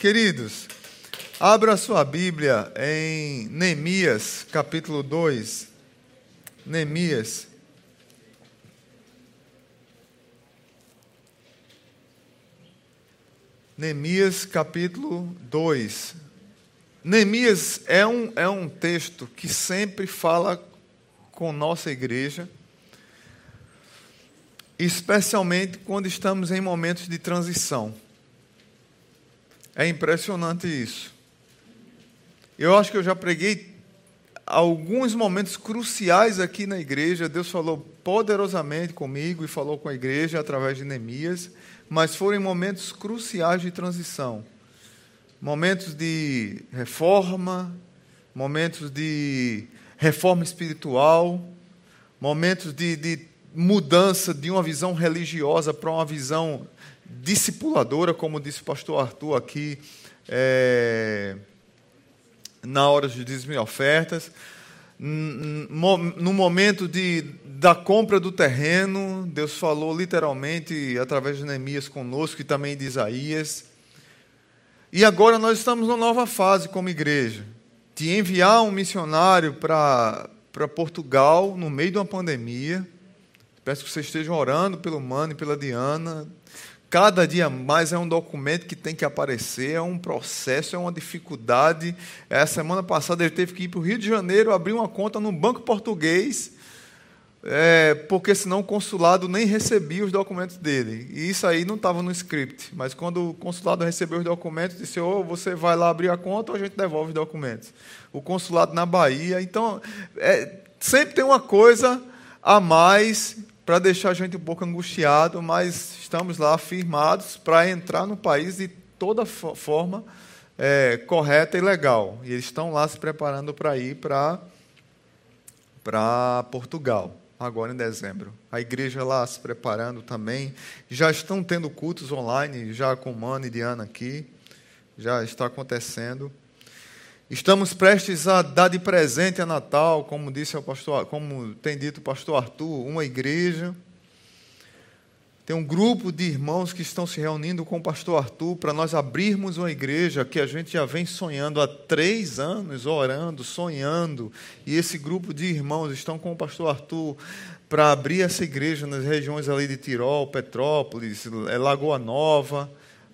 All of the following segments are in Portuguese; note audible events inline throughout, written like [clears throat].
Queridos, abra sua Bíblia em Neemias, capítulo 2. Neemias. Neemias, capítulo 2. Neemias é um, é um texto que sempre fala com nossa igreja, especialmente quando estamos em momentos de transição. É impressionante isso. Eu acho que eu já preguei alguns momentos cruciais aqui na igreja. Deus falou poderosamente comigo e falou com a igreja através de Neemias, mas foram momentos cruciais de transição. Momentos de reforma, momentos de reforma espiritual, momentos de, de mudança de uma visão religiosa para uma visão discipuladora, como disse o pastor Arthur aqui, é, na hora de dízimo e ofertas. No momento de, da compra do terreno, Deus falou literalmente através de Neemias conosco e também de Isaías. E agora nós estamos numa nova fase como igreja, de enviar um missionário para Portugal no meio de uma pandemia. Peço que vocês estejam orando pelo Mano e pela Diana, Cada dia mais é um documento que tem que aparecer, é um processo, é uma dificuldade. Essa semana passada ele teve que ir para o Rio de Janeiro abrir uma conta no banco português, é, porque senão o consulado nem recebia os documentos dele. E isso aí não estava no script. Mas quando o consulado recebeu os documentos, disse: ou oh, você vai lá abrir a conta ou a gente devolve os documentos. O consulado na Bahia. Então, é, sempre tem uma coisa a mais para deixar a gente um pouco angustiado, mas estamos lá firmados para entrar no país de toda forma é, correta e legal. E eles estão lá se preparando para ir para para Portugal, agora em dezembro. A igreja lá se preparando também. Já estão tendo cultos online, já com Mano e Diana aqui. Já está acontecendo. Estamos prestes a dar de presente a Natal, como disse o pastor, como tem dito o pastor Arthur, uma igreja. Tem um grupo de irmãos que estão se reunindo com o pastor Arthur para nós abrirmos uma igreja que a gente já vem sonhando há três anos, orando, sonhando. E esse grupo de irmãos estão com o pastor Arthur para abrir essa igreja nas regiões ali de Tirol, Petrópolis, Lagoa Nova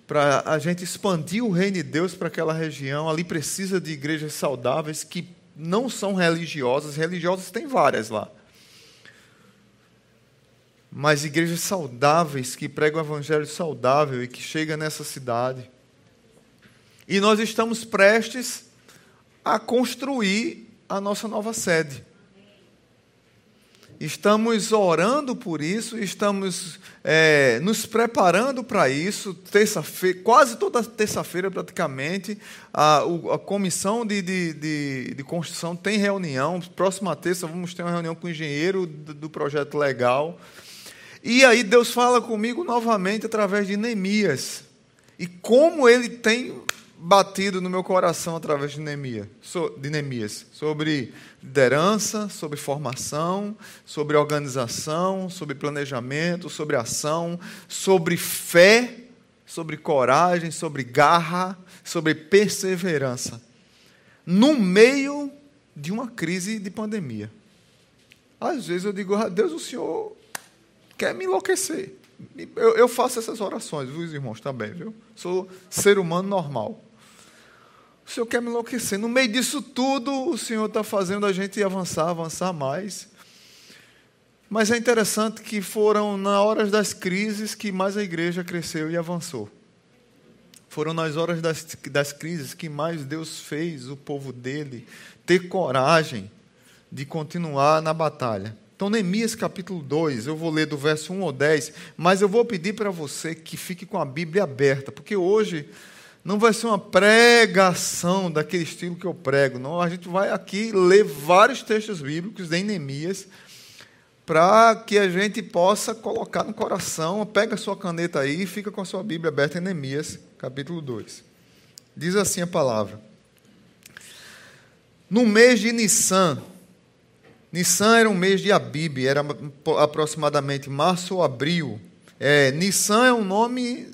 para a gente expandir o reino de Deus para aquela região. Ali precisa de igrejas saudáveis que não são religiosas. Religiosas tem várias lá. Mas igrejas saudáveis que pregam o evangelho saudável e que chega nessa cidade. E nós estamos prestes a construir a nossa nova sede. Estamos orando por isso, estamos é, nos preparando para isso. Terça-feira, quase toda terça-feira, praticamente, a, a comissão de, de, de, de, construção tem reunião. Próxima terça vamos ter uma reunião com o engenheiro do, do projeto legal. E aí Deus fala comigo novamente através de Neemias. E como ele tem batido no meu coração através de Neemias, de Neemias sobre liderança, sobre formação, sobre organização, sobre planejamento, sobre ação, sobre fé, sobre coragem, sobre garra, sobre perseverança, no meio de uma crise de pandemia. Às vezes eu digo, ah, Deus, o Senhor quer me enlouquecer. Eu, faço essas orações, viu, irmãos, também, viu? Sou ser humano normal. O Senhor quer me enlouquecer. No meio disso tudo, o Senhor está fazendo a gente avançar, avançar mais. Mas é interessante que foram na horas das crises que mais a igreja cresceu e avançou. Foram nas horas das, das crises que mais Deus fez o povo dele ter coragem de continuar na batalha. Então, Neemias capítulo 2, eu vou ler do verso 1 ao 10, mas eu vou pedir para você que fique com a Bíblia aberta, porque hoje não vai ser uma pregação daquele estilo que eu prego, não. A gente vai aqui ler vários textos bíblicos de Neemias para que a gente possa colocar no coração. Pega a sua caneta aí e fica com a sua Bíblia aberta em Neemias, capítulo 2. Diz assim a palavra: No mês de Nissan, Nissan era um mês de Abib, era aproximadamente março ou abril. É, Nissan é um nome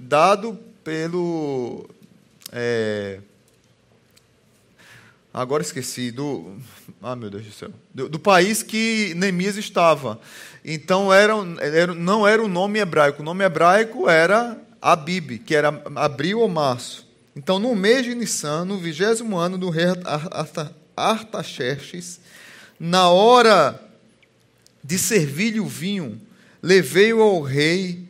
dado pelo É, agora esqueci, do. Ah, meu Deus do céu. Do, do país que Neemias estava. Então, era, era, não era o nome hebraico. O nome hebraico era Abib, que era abril ou março. Então, no mês de Nissan, no vigésimo ano do rei Artaxerxes, na hora de servir-lhe o vinho, levei-o ao rei.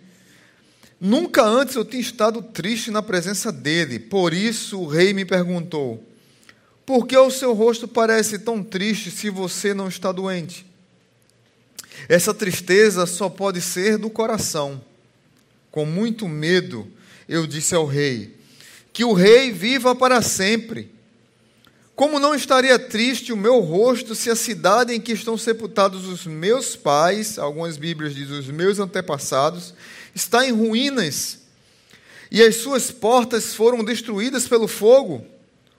Nunca antes eu tinha estado triste na presença dele. Por isso o rei me perguntou: Por que o seu rosto parece tão triste se você não está doente? Essa tristeza só pode ser do coração. Com muito medo, eu disse ao rei: Que o rei viva para sempre. Como não estaria triste o meu rosto se a cidade em que estão sepultados os meus pais, algumas Bíblias dizem os meus antepassados, está em ruínas e as suas portas foram destruídas pelo fogo?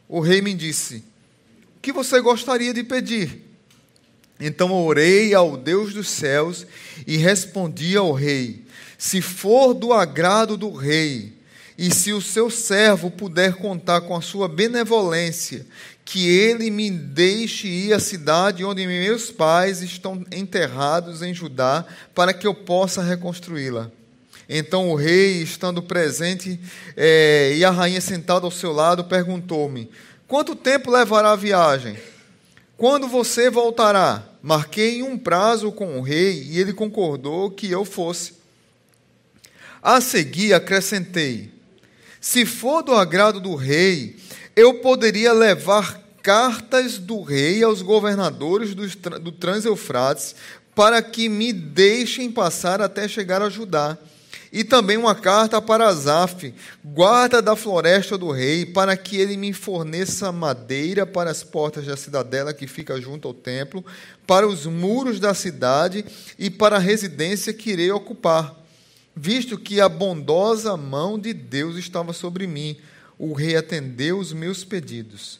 O rei me disse: O que você gostaria de pedir? Então orei ao Deus dos céus e respondi ao rei: Se for do agrado do rei, e se o seu servo puder contar com a sua benevolência, que ele me deixe ir à cidade onde meus pais estão enterrados em Judá, para que eu possa reconstruí-la. Então o rei, estando presente, é, e a rainha sentada ao seu lado, perguntou-me: Quanto tempo levará a viagem? Quando você voltará? Marquei um prazo com o rei e ele concordou que eu fosse. A seguir, acrescentei: Se for do agrado do rei, eu poderia levar cartas do rei aos governadores do Trans-Eufrates para que me deixem passar até chegar a Judá. E também uma carta para Asaf, guarda da floresta do rei, para que ele me forneça madeira para as portas da cidadela que fica junto ao templo, para os muros da cidade e para a residência que irei ocupar, visto que a bondosa mão de Deus estava sobre mim o rei atendeu os meus pedidos.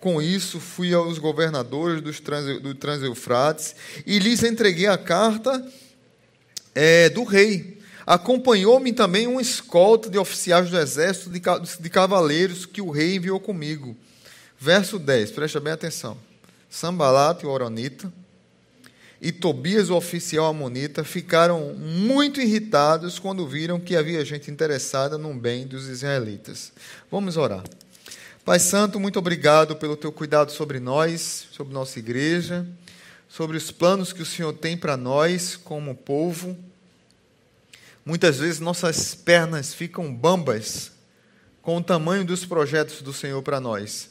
Com isso, fui aos governadores dos trans, do Transeufrates e lhes entreguei a carta é, do rei. Acompanhou-me também um escolta de oficiais do exército de, de cavaleiros que o rei enviou comigo. Verso 10, presta bem atenção. Sambalat, o Oronita, e Tobias, o oficial amonita, ficaram muito irritados quando viram que havia gente interessada no bem dos israelitas. Vamos orar. Pai Santo, muito obrigado pelo teu cuidado sobre nós, sobre nossa igreja, sobre os planos que o Senhor tem para nós como povo. Muitas vezes nossas pernas ficam bambas com o tamanho dos projetos do Senhor para nós,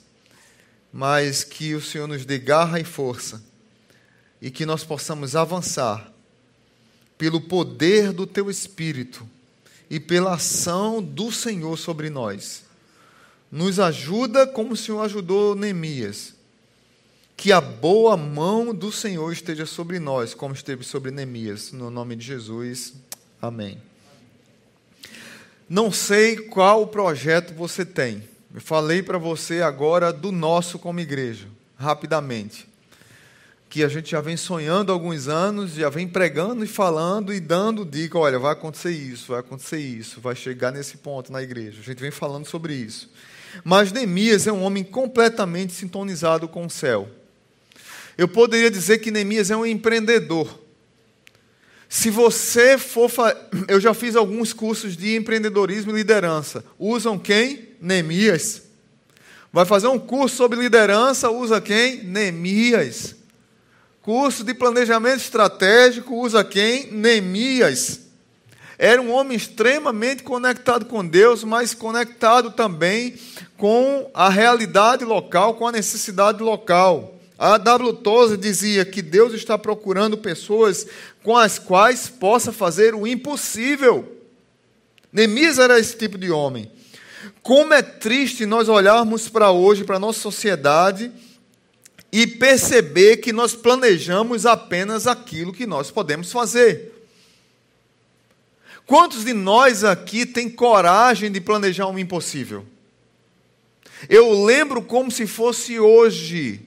mas que o Senhor nos dê garra e força e que nós possamos avançar pelo poder do Teu Espírito e pela ação do Senhor sobre nós. Nos ajuda como o Senhor ajudou Neemias. Que a boa mão do Senhor esteja sobre nós, como esteve sobre Neemias. No nome de Jesus. Amém. Não sei qual projeto você tem. Eu falei para você agora do nosso como igreja, rapidamente que a gente já vem sonhando há alguns anos, já vem pregando e falando e dando dica, olha, vai acontecer isso, vai acontecer isso, vai chegar nesse ponto na igreja. A gente vem falando sobre isso. Mas Neemias é um homem completamente sintonizado com o céu. Eu poderia dizer que Neemias é um empreendedor. Se você for. Fa... [clears throat] Eu já fiz alguns cursos de empreendedorismo e liderança. Usam quem? Neemias. Vai fazer um curso sobre liderança, usa quem? Neemias. Curso de planejamento estratégico usa quem? Neemias. Era um homem extremamente conectado com Deus, mas conectado também com a realidade local, com a necessidade local. A W. Tozer dizia que Deus está procurando pessoas com as quais possa fazer o impossível. Neemias era esse tipo de homem. Como é triste nós olharmos para hoje, para a nossa sociedade, e perceber que nós planejamos apenas aquilo que nós podemos fazer. Quantos de nós aqui têm coragem de planejar um impossível? Eu lembro como se fosse hoje.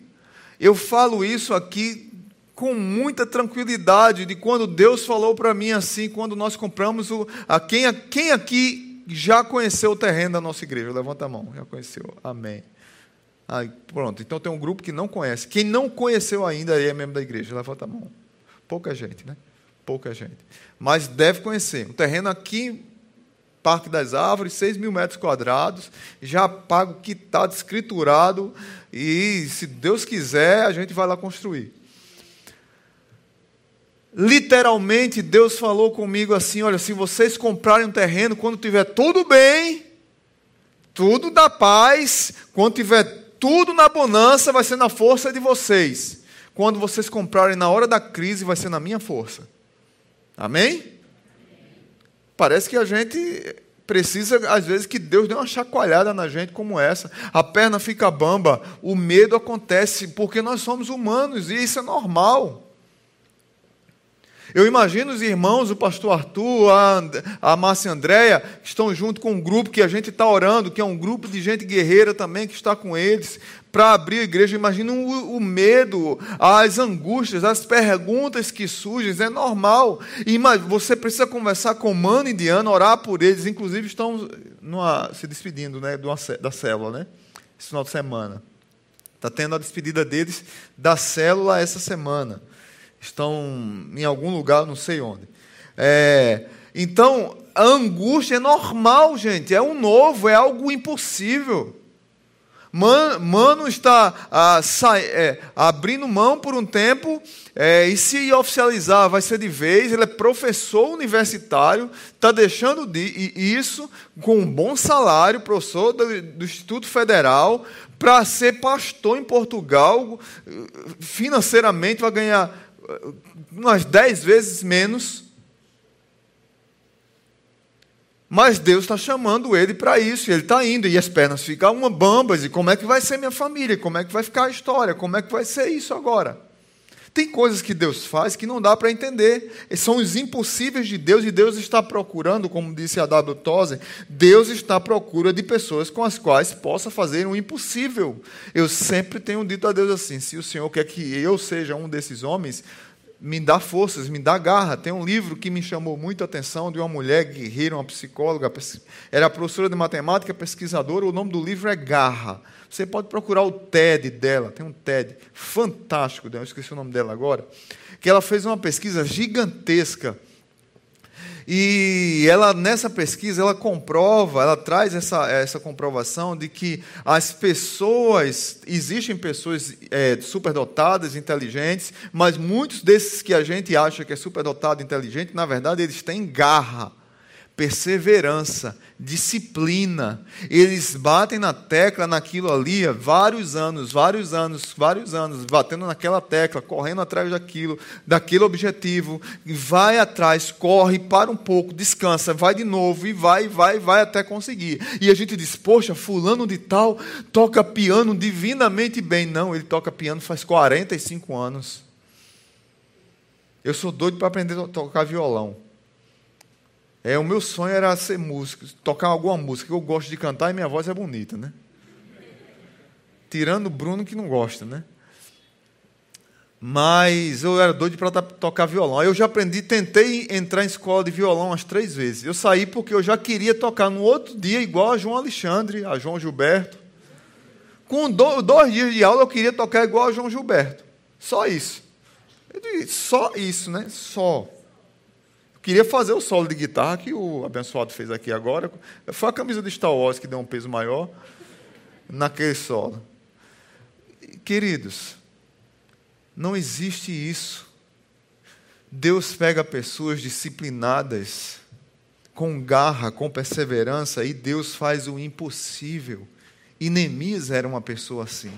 Eu falo isso aqui com muita tranquilidade de quando Deus falou para mim assim, quando nós compramos o a quem, quem aqui já conheceu o terreno da nossa igreja? Levanta a mão. Já conheceu. Amém. Aí, pronto. Então tem um grupo que não conhece. Quem não conheceu ainda é membro da igreja. Levanta a mão. Pouca gente, né? Pouca gente. Mas deve conhecer. Um terreno aqui, Parque das Árvores, 6 mil metros quadrados, já pago, quitado, escriturado. E se Deus quiser, a gente vai lá construir. Literalmente, Deus falou comigo assim: olha, se vocês comprarem um terreno, quando tiver tudo bem, tudo da paz, quando tiver tudo na bonança, vai ser na força de vocês. Quando vocês comprarem na hora da crise, vai ser na minha força. Amém? Parece que a gente precisa, às vezes, que Deus dê uma chacoalhada na gente como essa. A perna fica bamba, o medo acontece, porque nós somos humanos e isso é normal. Eu imagino os irmãos, o pastor Arthur, a, a Márcia Andréia, que estão junto com um grupo que a gente está orando, que é um grupo de gente guerreira também que está com eles, para abrir a igreja. Imagina o, o, medo, as angústias, as perguntas que surgem, é normal. E você precisa conversar com o mano indiano, orar por eles. Inclusive, estão numa, se despedindo né, da célula, né? Esse final de semana. Está tendo a despedida deles da célula essa semana estão em algum lugar, não sei onde. É, então, a angústia é normal, gente, é um novo, é algo impossível. Mano está ah, é, abrindo mão por um tempo, é, e se oficializar vai ser de vez. Ele é professor universitário, está deixando de, isso com um bom salário, professor do, do Instituto Federal, para ser pastor em Portugal. Financeiramente vai ganhar umas dez vezes menos. Mas Deus está chamando ele para isso, e ele está indo, e as pernas ficam uma bambas, e como é que vai ser minha família? Como é que vai ficar a história? Como é que vai ser isso agora? Tem coisas que Deus faz que não dá para entender. São os impossíveis de Deus e Deus está procurando, como disse a W. Tozer, Deus está à procura de pessoas com as quais possa fazer o impossível. Eu sempre tenho dito a Deus assim: se o Senhor quer que eu seja um desses homens, me dá forças, me dá garra. Tem um livro que me chamou muito a atenção de uma mulher guerreira, uma psicóloga, era professora de matemática, pesquisadora. O nome do livro é Garra. Você pode procurar o TED dela, tem um TED fantástico, eu esqueci o nome dela agora, que ela fez uma pesquisa gigantesca. E ela nessa pesquisa ela comprova, ela traz essa, essa comprovação de que as pessoas existem pessoas é, superdotadas, inteligentes, mas muitos desses que a gente acha que é superdotado, inteligente, na verdade eles têm garra perseverança, disciplina. Eles batem na tecla naquilo ali vários anos, vários anos, vários anos, batendo naquela tecla, correndo atrás daquilo, daquele objetivo, vai atrás, corre, para um pouco, descansa, vai de novo e vai, vai, vai até conseguir. E a gente diz: "Poxa, fulano de tal toca piano divinamente bem". Não, ele toca piano faz 45 anos. Eu sou doido para aprender a tocar violão. É, o meu sonho era ser músico, tocar alguma música. Eu gosto de cantar e minha voz é bonita, né? Tirando o Bruno que não gosta, né? Mas eu era doido para tocar violão. Eu já aprendi, tentei entrar em escola de violão umas três vezes. Eu saí porque eu já queria tocar no outro dia, igual a João Alexandre, a João Gilberto. Com dois dias de aula, eu queria tocar igual a João Gilberto. Só isso. Eu disse, só isso, né? Só. Queria fazer o solo de guitarra que o abençoado fez aqui agora. Foi a camisa de Star Wars que deu um peso maior naquele solo. Queridos, não existe isso. Deus pega pessoas disciplinadas, com garra, com perseverança, e Deus faz o impossível. E era uma pessoa assim,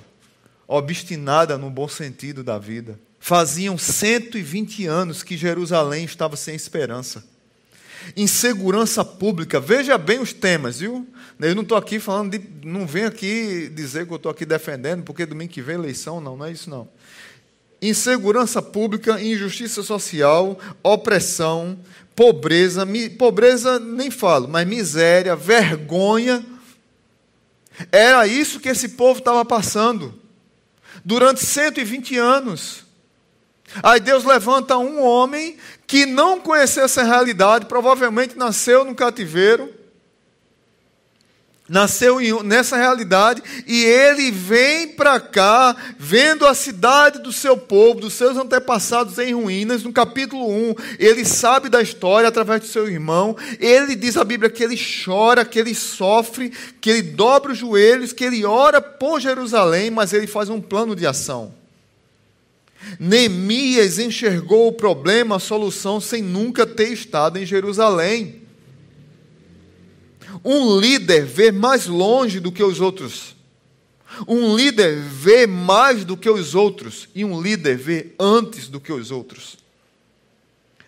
obstinada no bom sentido da vida. Faziam 120 anos que Jerusalém estava sem esperança. Insegurança pública, veja bem os temas, viu? Eu não estou aqui falando de. Não venho aqui dizer que eu estou aqui defendendo, porque domingo que vem eleição, não, não é isso não. Insegurança pública, injustiça social, opressão, pobreza, mi, pobreza nem falo, mas miséria, vergonha. Era isso que esse povo estava passando durante 120 anos. Aí Deus levanta um homem que não conheceu essa realidade, provavelmente nasceu no cativeiro, nasceu nessa realidade e ele vem para cá, vendo a cidade do seu povo, dos seus antepassados em ruínas. No capítulo 1, ele sabe da história através do seu irmão. Ele diz a Bíblia que ele chora, que ele sofre, que ele dobra os joelhos, que ele ora por Jerusalém, mas ele faz um plano de ação. Neemias enxergou o problema, a solução, sem nunca ter estado em Jerusalém. Um líder vê mais longe do que os outros. Um líder vê mais do que os outros. E um líder vê antes do que os outros.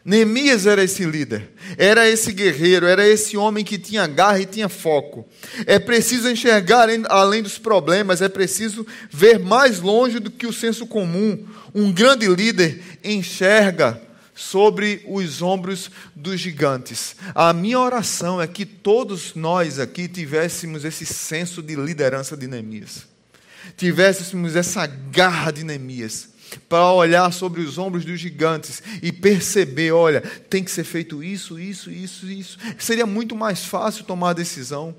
Neemias era esse líder, era esse guerreiro, era esse homem que tinha garra e tinha foco. É preciso enxergar além dos problemas, é preciso ver mais longe do que o senso comum. Um grande líder enxerga sobre os ombros dos gigantes. A minha oração é que todos nós aqui tivéssemos esse senso de liderança de Neemias, tivéssemos essa garra de Neemias para olhar sobre os ombros dos gigantes e perceber, olha, tem que ser feito isso, isso, isso, isso. Seria muito mais fácil tomar a decisão.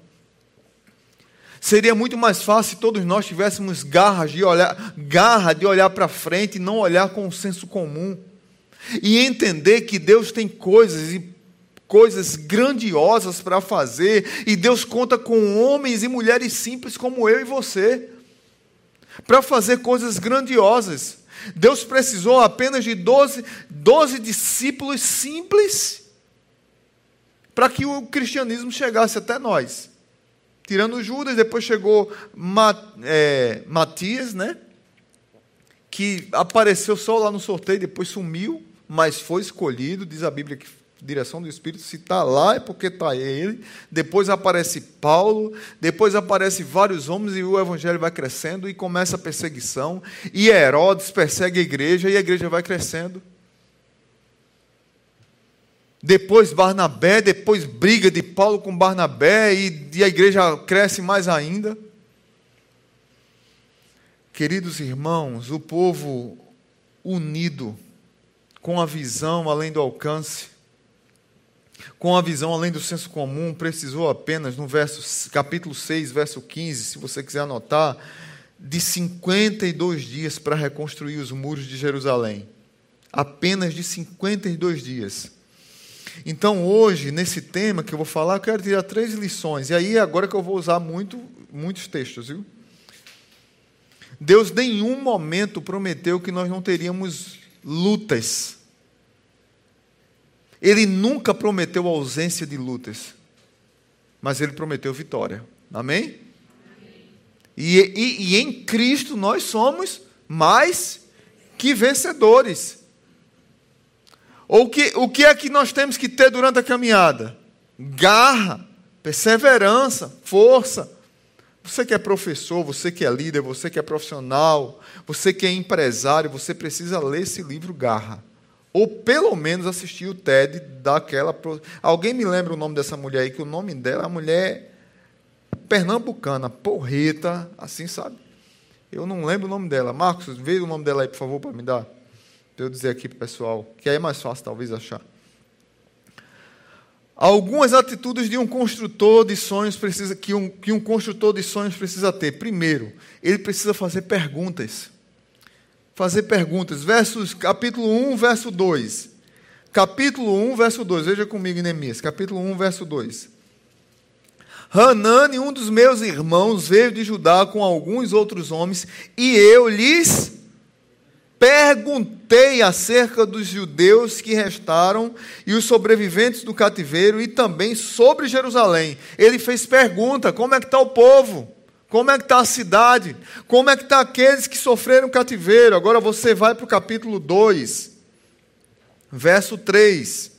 Seria muito mais fácil se todos nós tivéssemos garra de olhar, garra de olhar para frente e não olhar com o senso comum e entender que Deus tem coisas e coisas grandiosas para fazer, e Deus conta com homens e mulheres simples como eu e você, para fazer coisas grandiosas. Deus precisou apenas de 12, 12 discípulos simples para que o cristianismo chegasse até nós. Tirando Judas, depois chegou é, Matias, né? que apareceu só lá no sorteio, depois sumiu mas foi escolhido, diz a Bíblia que direção do Espírito, se está lá é porque está ele. Depois aparece Paulo, depois aparece vários homens e o evangelho vai crescendo e começa a perseguição. E Herodes persegue a igreja e a igreja vai crescendo. Depois Barnabé, depois briga de Paulo com Barnabé e, e a igreja cresce mais ainda. Queridos irmãos, o povo unido com a visão além do alcance, com a visão além do senso comum, precisou apenas, no verso, capítulo 6, verso 15, se você quiser anotar, de 52 dias para reconstruir os muros de Jerusalém. Apenas de 52 dias. Então, hoje, nesse tema que eu vou falar, eu quero tirar três lições. E aí, agora que eu vou usar muito, muitos textos, viu? Deus, em nenhum momento, prometeu que nós não teríamos lutas. Ele nunca prometeu ausência de lutas, mas ele prometeu vitória. Amém? E, e, e em Cristo nós somos mais que vencedores. Que, o que é que nós temos que ter durante a caminhada? Garra, perseverança, força. Você que é professor, você que é líder, você que é profissional, você que é empresário, você precisa ler esse livro Garra. Ou pelo menos assistir o TED daquela. Alguém me lembra o nome dessa mulher aí, que o nome dela é a mulher pernambucana, porreta, assim, sabe? Eu não lembro o nome dela. Marcos, veja o nome dela aí, por favor, para me dar. Para eu dizer aqui para o pessoal, que aí é mais fácil talvez achar. Algumas atitudes de um construtor de sonhos precisa que um, que um construtor de sonhos precisa ter. Primeiro, ele precisa fazer perguntas. Fazer perguntas. Versos, capítulo 1, verso 2. Capítulo 1, verso 2. Veja comigo, Neemias. Capítulo 1, verso 2. Hanani, um dos meus irmãos, veio de Judá com alguns outros homens, e eu lhes perguntei acerca dos judeus que restaram e os sobreviventes do cativeiro e também sobre Jerusalém. Ele fez pergunta: como é que está o povo? Como é que está a cidade? Como é que está aqueles que sofreram cativeiro? Agora você vai para o capítulo 2, verso 3.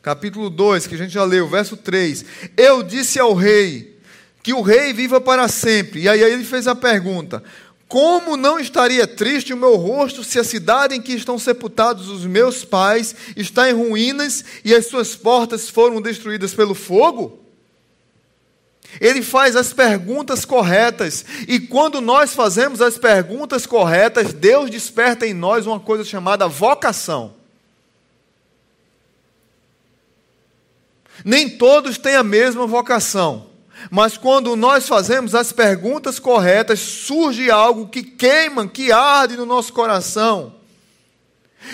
Capítulo 2, que a gente já leu, verso 3. Eu disse ao rei que o rei viva para sempre. E aí ele fez a pergunta: como não estaria triste o meu rosto se a cidade em que estão sepultados os meus pais está em ruínas e as suas portas foram destruídas pelo fogo? Ele faz as perguntas corretas, e quando nós fazemos as perguntas corretas, Deus desperta em nós uma coisa chamada vocação. Nem todos têm a mesma vocação. Mas quando nós fazemos as perguntas corretas, surge algo que queima, que arde no nosso coração.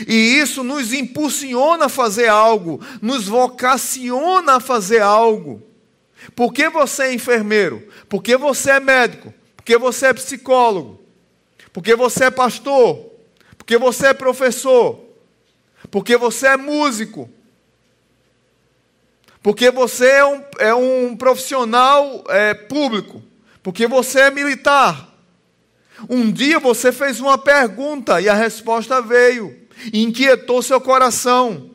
E isso nos impulsiona a fazer algo, nos vocaciona a fazer algo. Por que você é enfermeiro? Porque você é médico? Porque você é psicólogo? Porque você é pastor? Porque você é professor? Porque você é músico? Porque você é um, é um profissional é, público? Porque você é militar? Um dia você fez uma pergunta e a resposta veio, inquietou seu coração.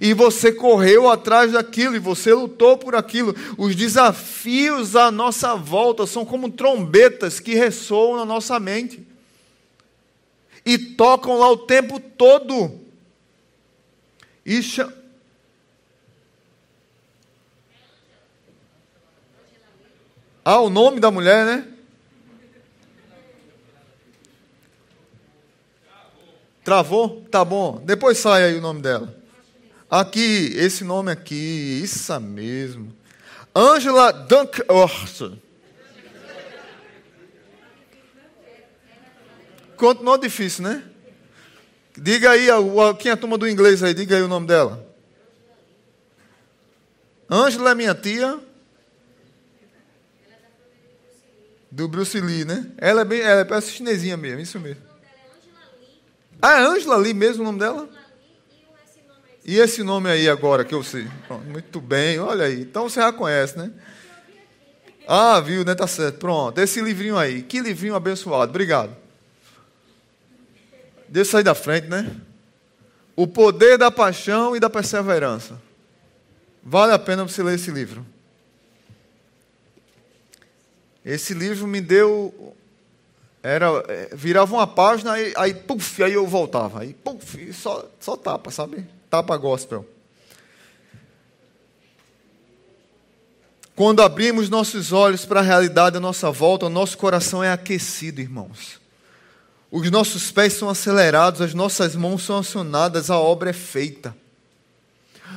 E você correu atrás daquilo, e você lutou por aquilo. Os desafios à nossa volta são como trombetas que ressoam na nossa mente. E tocam lá o tempo todo. E Ah, o nome da mulher, né? Travou? Tá bom. Depois sai aí o nome dela. Aqui, esse nome aqui, isso mesmo. Angela Dunkworth. Continuou difícil, né? Diga aí, quem é a turma do inglês aí? Diga aí o nome dela. Angela é minha tia. Do Bruce Lee, né? Ela é bem, ela é peça chinesinha mesmo, isso mesmo. Ah, é Angela Lee mesmo o nome dela? E esse nome aí agora que eu sei? Muito bem, olha aí. Então você já conhece, né? Ah, viu, né? Tá certo. Pronto. Esse livrinho aí. Que livrinho abençoado. Obrigado. Deixa eu sair da frente, né? O poder da paixão e da perseverança. Vale a pena você ler esse livro. Esse livro me deu. Era, é, virava uma página, aí, aí, puf, aí eu voltava. Aí, puf, só, só tapa, sabe? Tapa gospel. Quando abrimos nossos olhos para a realidade à nossa volta, o nosso coração é aquecido, irmãos. Os nossos pés são acelerados, as nossas mãos são acionadas, a obra é feita.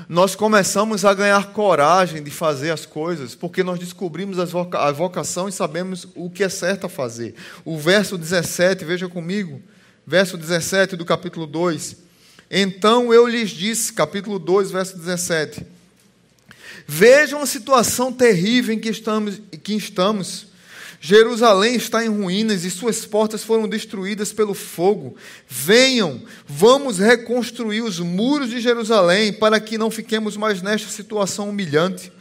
Nós começamos a ganhar coragem de fazer as coisas, porque nós descobrimos a vocação e sabemos o que é certo a fazer. O verso 17, veja comigo, verso 17 do capítulo 2. Então eu lhes disse, capítulo 2, verso 17: Vejam a situação terrível em que estamos, que estamos. Jerusalém está em ruínas e suas portas foram destruídas pelo fogo. Venham, vamos reconstruir os muros de Jerusalém para que não fiquemos mais nesta situação humilhante.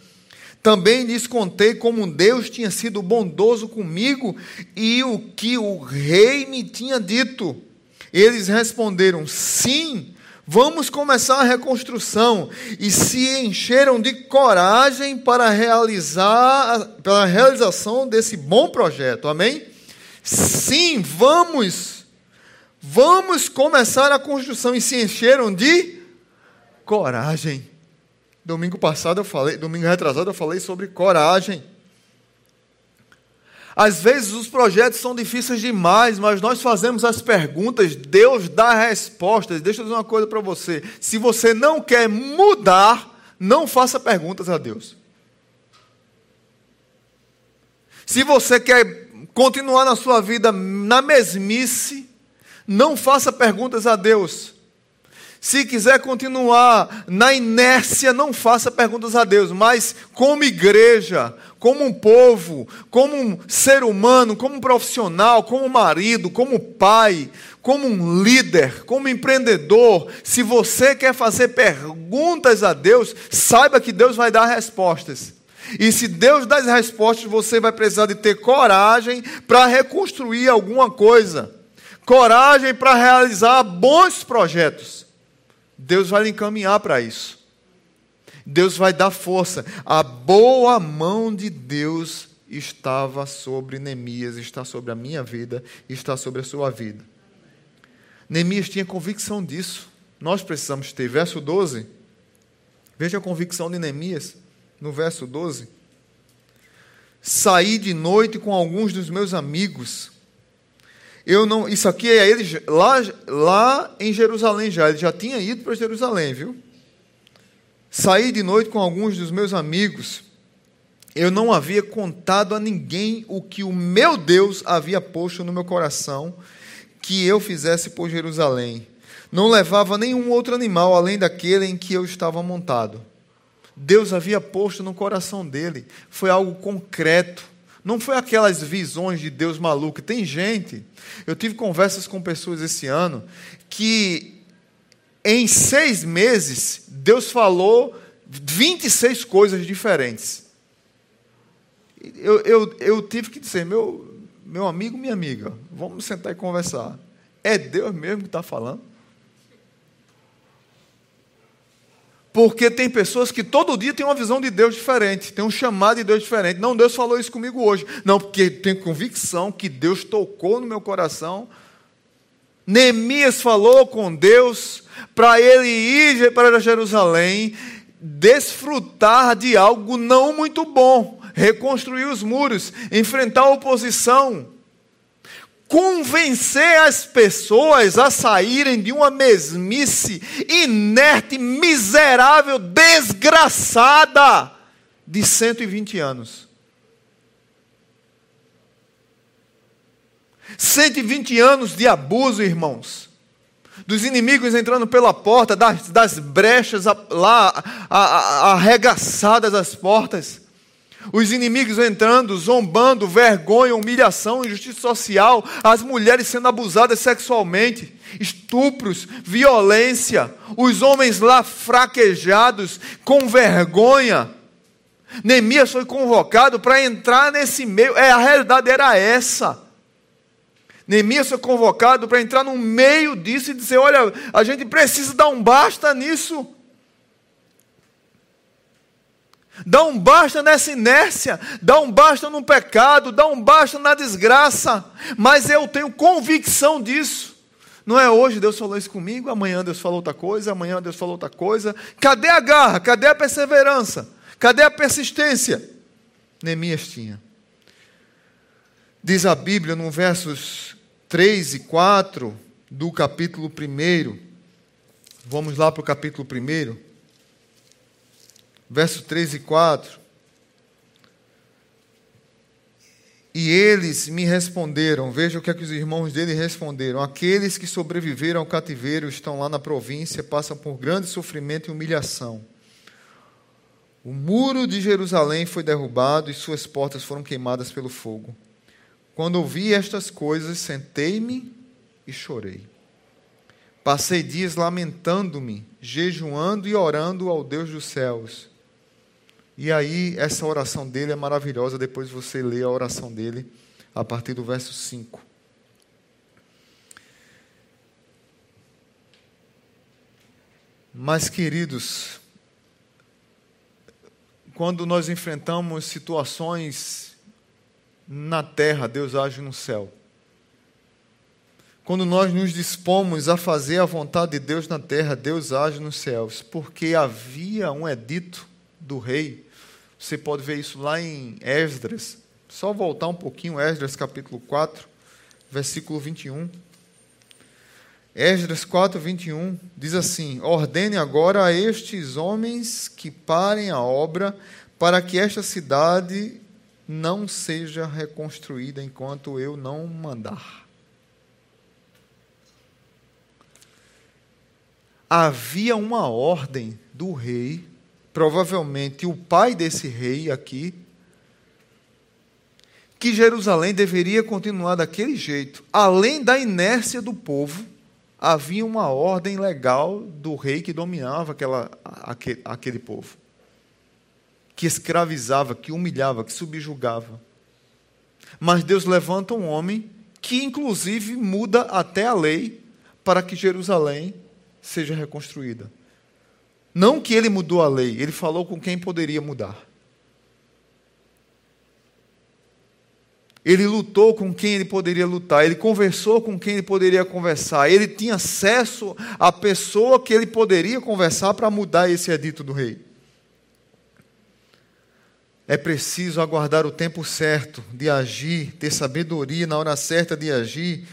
Também lhes contei como Deus tinha sido bondoso comigo e o que o rei me tinha dito. Eles responderam: Sim, Vamos começar a reconstrução. E se encheram de coragem para realizar, pela realização desse bom projeto. Amém? Sim, vamos. Vamos começar a construção. E se encheram de coragem. Domingo passado eu falei, domingo retrasado eu falei sobre coragem. Às vezes os projetos são difíceis demais, mas nós fazemos as perguntas, Deus dá respostas. Deixa eu dizer uma coisa para você: se você não quer mudar, não faça perguntas a Deus. Se você quer continuar na sua vida na mesmice, não faça perguntas a Deus. Se quiser continuar na inércia, não faça perguntas a Deus, mas como igreja, como um povo, como um ser humano, como um profissional, como marido, como pai, como um líder, como empreendedor, se você quer fazer perguntas a Deus, saiba que Deus vai dar respostas. E se Deus dá as respostas, você vai precisar de ter coragem para reconstruir alguma coisa. Coragem para realizar bons projetos. Deus vai lhe encaminhar para isso. Deus vai dar força. A boa mão de Deus estava sobre Neemias, está sobre a minha vida, está sobre a sua vida. Neemias tinha convicção disso. Nós precisamos ter. Verso 12. Veja a convicção de Neemias no verso 12. Saí de noite com alguns dos meus amigos eu não, isso aqui é ele lá, lá em Jerusalém já. Ele já tinha ido para Jerusalém, viu? Saí de noite com alguns dos meus amigos eu não havia contado a ninguém o que o meu Deus havia posto no meu coração que eu fizesse por Jerusalém. Não levava nenhum outro animal além daquele em que eu estava montado. Deus havia posto no coração dele. Foi algo concreto. Não foi aquelas visões de Deus maluco. Tem gente, eu tive conversas com pessoas esse ano, que em seis meses Deus falou 26 coisas diferentes. Eu, eu, eu tive que dizer, meu, meu amigo, minha amiga, vamos sentar e conversar. É Deus mesmo que está falando? Porque tem pessoas que todo dia têm uma visão de Deus diferente, tem um chamado de Deus diferente. Não, Deus falou isso comigo hoje. Não, porque tenho convicção que Deus tocou no meu coração. Neemias falou com Deus para ele ir para Jerusalém, desfrutar de algo não muito bom, reconstruir os muros, enfrentar a oposição convencer as pessoas a saírem de uma mesmice inerte, miserável, desgraçada de 120 anos. 120 anos de abuso, irmãos. Dos inimigos entrando pela porta, das, das brechas lá arregaçadas as portas os inimigos entrando, zombando, vergonha, humilhação, injustiça social, as mulheres sendo abusadas sexualmente, estupros, violência, os homens lá fraquejados, com vergonha. Neemias foi convocado para entrar nesse meio, é, a realidade era essa. Neemias foi convocado para entrar no meio disso e dizer: olha, a gente precisa dar um basta nisso. Dá um basta nessa inércia, dá um basta no pecado, dá um basta na desgraça, mas eu tenho convicção disso. Não é hoje Deus falou isso comigo, amanhã Deus falou outra coisa, amanhã Deus falou outra coisa. Cadê a garra? Cadê a perseverança? Cadê a persistência? Neemias tinha. Diz a Bíblia no versos 3 e 4 do capítulo 1. Vamos lá para o capítulo 1 verso 3 e 4. E eles me responderam, veja o que, é que os irmãos dele responderam: aqueles que sobreviveram ao cativeiro estão lá na província, passam por grande sofrimento e humilhação. O muro de Jerusalém foi derrubado e suas portas foram queimadas pelo fogo. Quando ouvi estas coisas, sentei-me e chorei. Passei dias lamentando-me, jejuando e orando ao Deus dos céus. E aí, essa oração dele é maravilhosa, depois você lê a oração dele a partir do verso 5. Mas, queridos, quando nós enfrentamos situações na terra, Deus age no céu. Quando nós nos dispomos a fazer a vontade de Deus na terra, Deus age nos céus, porque havia um edito do rei você pode ver isso lá em Esdras. Só voltar um pouquinho, Esdras capítulo 4, versículo 21. Esdras 4, 21 diz assim: Ordene agora a estes homens que parem a obra, para que esta cidade não seja reconstruída enquanto eu não mandar. Havia uma ordem do rei provavelmente o pai desse rei aqui, que Jerusalém deveria continuar daquele jeito. Além da inércia do povo, havia uma ordem legal do rei que dominava aquela, aquele, aquele povo, que escravizava, que humilhava, que subjugava. Mas Deus levanta um homem que, inclusive, muda até a lei para que Jerusalém seja reconstruída. Não que ele mudou a lei, ele falou com quem poderia mudar. Ele lutou com quem ele poderia lutar, ele conversou com quem ele poderia conversar, ele tinha acesso à pessoa que ele poderia conversar para mudar esse edito do rei. É preciso aguardar o tempo certo de agir, ter sabedoria na hora certa de agir,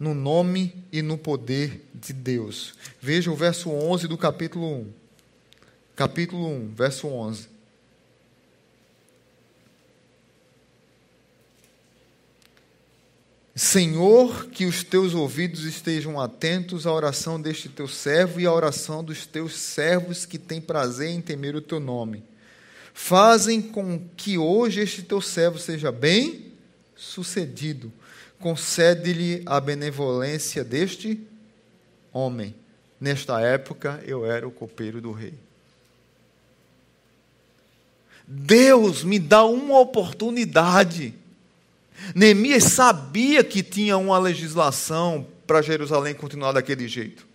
no nome e no poder de Deus. Veja o verso 11 do capítulo 1. Capítulo 1, verso 11. Senhor, que os teus ouvidos estejam atentos à oração deste teu servo e à oração dos teus servos que têm prazer em temer o teu nome Fazem com que hoje este teu servo seja bem sucedido. Concede-lhe a benevolência deste homem. Nesta época eu era o copeiro do rei. Deus me dá uma oportunidade Neemias sabia que tinha uma legislação para Jerusalém continuar daquele jeito.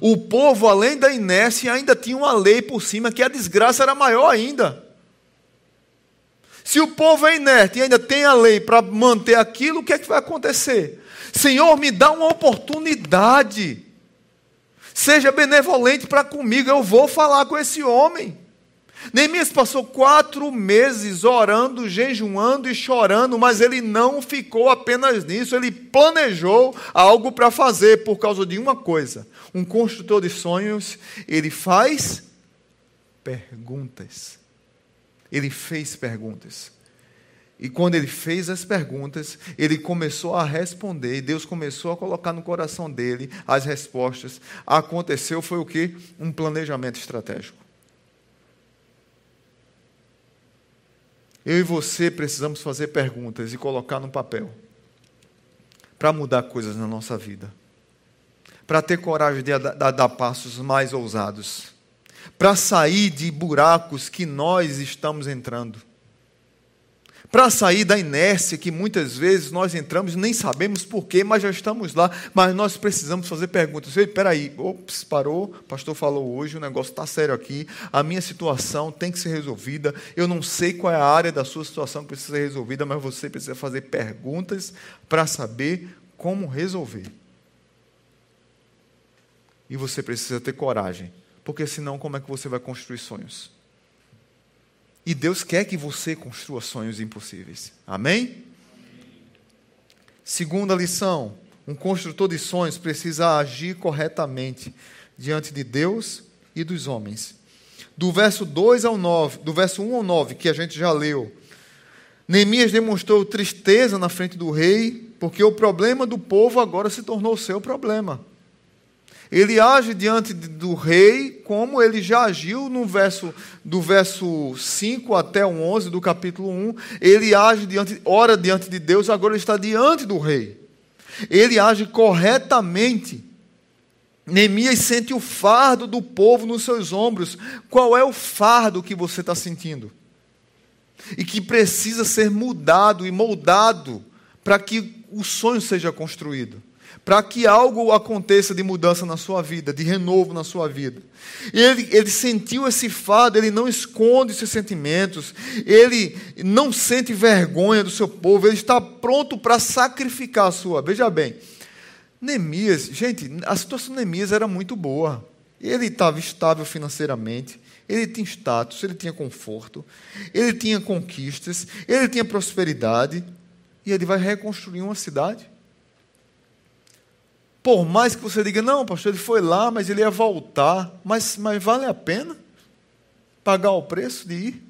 O povo, além da inércia, ainda tinha uma lei por cima que a desgraça era maior ainda. Se o povo é inerte e ainda tem a lei para manter aquilo, o que é que vai acontecer? Senhor, me dá uma oportunidade. Seja benevolente para comigo, eu vou falar com esse homem. Neemias passou quatro meses orando, jejuando e chorando, mas ele não ficou apenas nisso, ele planejou algo para fazer por causa de uma coisa. Um construtor de sonhos, ele faz perguntas. Ele fez perguntas. E quando ele fez as perguntas, ele começou a responder, e Deus começou a colocar no coração dele as respostas. Aconteceu foi o que? Um planejamento estratégico. Eu e você precisamos fazer perguntas e colocar no papel para mudar coisas na nossa vida, para ter coragem de dar passos mais ousados, para sair de buracos que nós estamos entrando. Para sair da inércia que muitas vezes nós entramos nem sabemos porquê, mas já estamos lá, mas nós precisamos fazer perguntas. Ei, peraí, ops, parou, o pastor falou hoje, o negócio está sério aqui, a minha situação tem que ser resolvida, eu não sei qual é a área da sua situação que precisa ser resolvida, mas você precisa fazer perguntas para saber como resolver. E você precisa ter coragem, porque senão como é que você vai construir sonhos? E Deus quer que você construa sonhos impossíveis. Amém? Segunda lição: um construtor de sonhos precisa agir corretamente diante de Deus e dos homens. Do verso 2 ao 9, do verso 1 ao 9, que a gente já leu, Neemias demonstrou tristeza na frente do rei, porque o problema do povo agora se tornou seu problema. Ele age diante do rei como ele já agiu no verso do verso 5 até o 11 do capítulo 1. Ele age diante, ora diante de Deus, agora ele está diante do rei. Ele age corretamente. Neemias sente o fardo do povo nos seus ombros. Qual é o fardo que você está sentindo? E que precisa ser mudado e moldado para que o sonho seja construído para que algo aconteça de mudança na sua vida, de renovo na sua vida. Ele, ele sentiu esse fardo, ele não esconde seus sentimentos, ele não sente vergonha do seu povo, ele está pronto para sacrificar a sua. Veja bem, Neemias, gente, a situação de Neemias era muito boa. Ele estava estável financeiramente, ele tinha status, ele tinha conforto, ele tinha conquistas, ele tinha prosperidade, e ele vai reconstruir uma cidade. Por mais que você diga, não, pastor, ele foi lá, mas ele ia voltar. Mas, mas vale a pena pagar o preço de ir?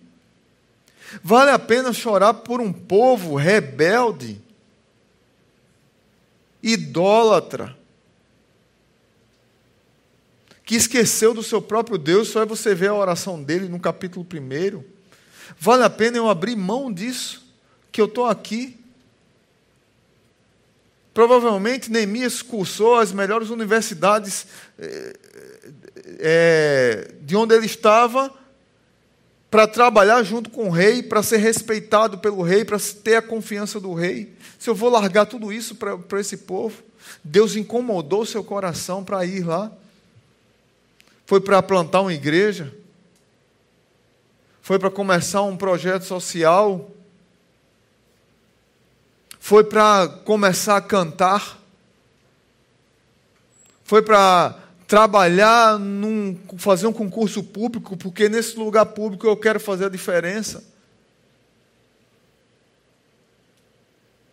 Vale a pena chorar por um povo rebelde, idólatra, que esqueceu do seu próprio Deus, só é você ver a oração dele no capítulo 1. Vale a pena eu abrir mão disso, que eu estou aqui Provavelmente Neemias cursou as melhores universidades é, de onde ele estava para trabalhar junto com o rei, para ser respeitado pelo rei, para ter a confiança do rei. Se eu vou largar tudo isso para, para esse povo, Deus incomodou seu coração para ir lá. Foi para plantar uma igreja, foi para começar um projeto social foi para começar a cantar, foi para trabalhar, num, fazer um concurso público, porque nesse lugar público eu quero fazer a diferença.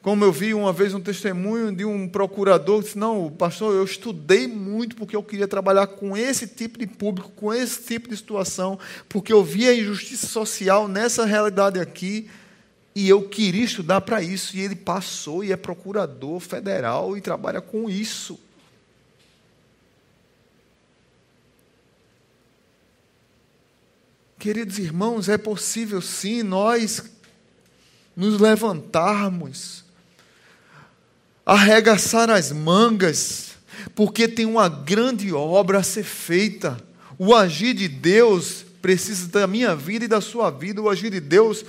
Como eu vi uma vez um testemunho de um procurador que disse: Não, pastor, eu estudei muito porque eu queria trabalhar com esse tipo de público, com esse tipo de situação, porque eu via a injustiça social nessa realidade aqui E eu queria estudar para isso, e ele passou e é procurador federal e trabalha com isso. Queridos irmãos, é possível sim nós nos levantarmos, arregaçar as mangas, porque tem uma grande obra a ser feita. O agir de Deus precisa da minha vida e da sua vida, o agir de Deus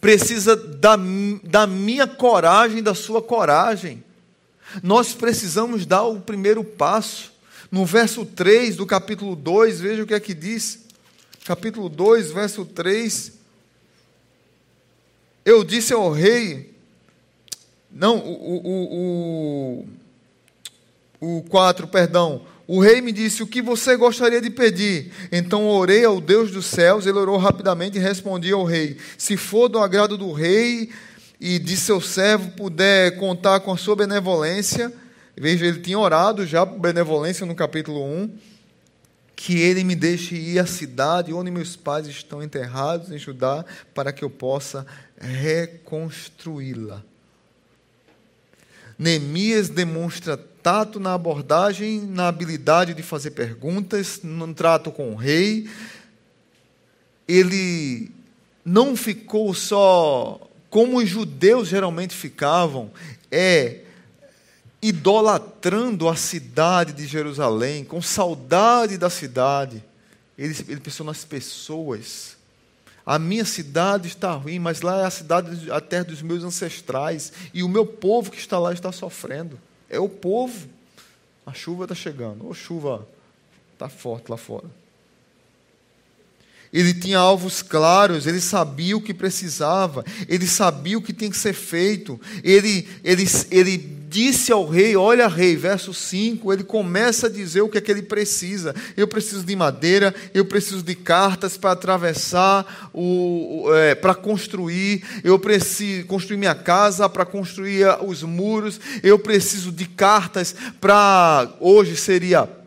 precisa da, da minha coragem, da sua coragem. Nós precisamos dar o primeiro passo. No verso 3 do capítulo 2, veja o que é que diz. Capítulo 2, verso 3. Eu disse ao rei. Não, o, o, o, o 4, perdão. O rei me disse: O que você gostaria de pedir? Então orei ao Deus dos céus. Ele orou rapidamente e respondi ao rei: Se for do agrado do rei e de seu servo puder contar com a sua benevolência. Veja, ele tinha orado já por benevolência no capítulo 1. Que ele me deixe ir à cidade onde meus pais estão enterrados em Judá, para que eu possa reconstruí-la. Neemias demonstra tato na abordagem, na habilidade de fazer perguntas, no trato com o rei. Ele não ficou só como os judeus geralmente ficavam, é idolatrando a cidade de Jerusalém, com saudade da cidade. Ele, ele pensou nas pessoas. A minha cidade está ruim, mas lá é a cidade, a terra dos meus ancestrais. E o meu povo que está lá está sofrendo. É o povo. A chuva está chegando. Ô, chuva, está forte lá fora. Ele tinha alvos claros, ele sabia o que precisava, ele sabia o que tinha que ser feito. Ele, ele, ele disse ao rei: Olha, rei, verso 5, ele começa a dizer o que é que ele precisa. Eu preciso de madeira, eu preciso de cartas para atravessar, o, é, para construir, eu preciso construir minha casa, para construir os muros, eu preciso de cartas para. Hoje seria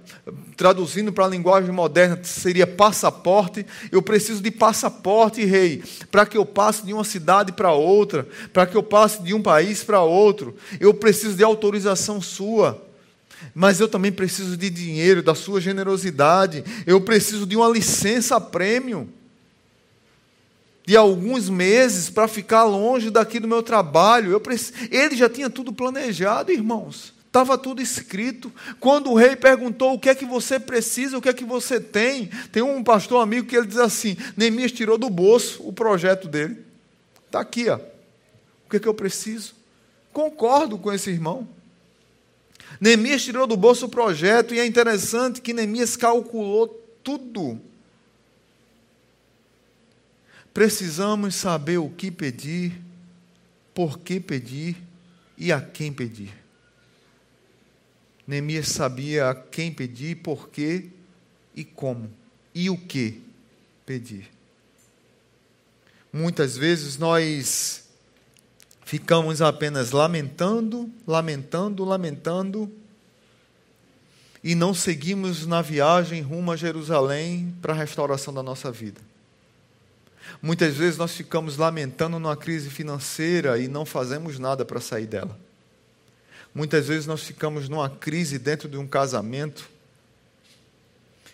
traduzindo para a linguagem moderna, seria passaporte. Eu preciso de passaporte, rei, para que eu passe de uma cidade para outra, para que eu passe de um país para outro. Eu preciso de autorização sua. Mas eu também preciso de dinheiro, da sua generosidade. Eu preciso de uma licença prêmio de alguns meses para ficar longe daqui do meu trabalho. Eu preciso... Ele já tinha tudo planejado, irmãos. Estava tudo escrito. Quando o rei perguntou o que é que você precisa, o que é que você tem, tem um pastor amigo que ele diz assim: Neemias tirou do bolso o projeto dele. Está aqui, ó. O que é que eu preciso? Concordo com esse irmão. Neemias tirou do bolso o projeto, e é interessante que Neemias calculou tudo. Precisamos saber o que pedir, por que pedir e a quem pedir. Neemias sabia a quem pedir, por quê e como, e o que pedir. Muitas vezes nós ficamos apenas lamentando, lamentando, lamentando, e não seguimos na viagem rumo a Jerusalém para a restauração da nossa vida. Muitas vezes nós ficamos lamentando numa crise financeira e não fazemos nada para sair dela. Muitas vezes nós ficamos numa crise dentro de um casamento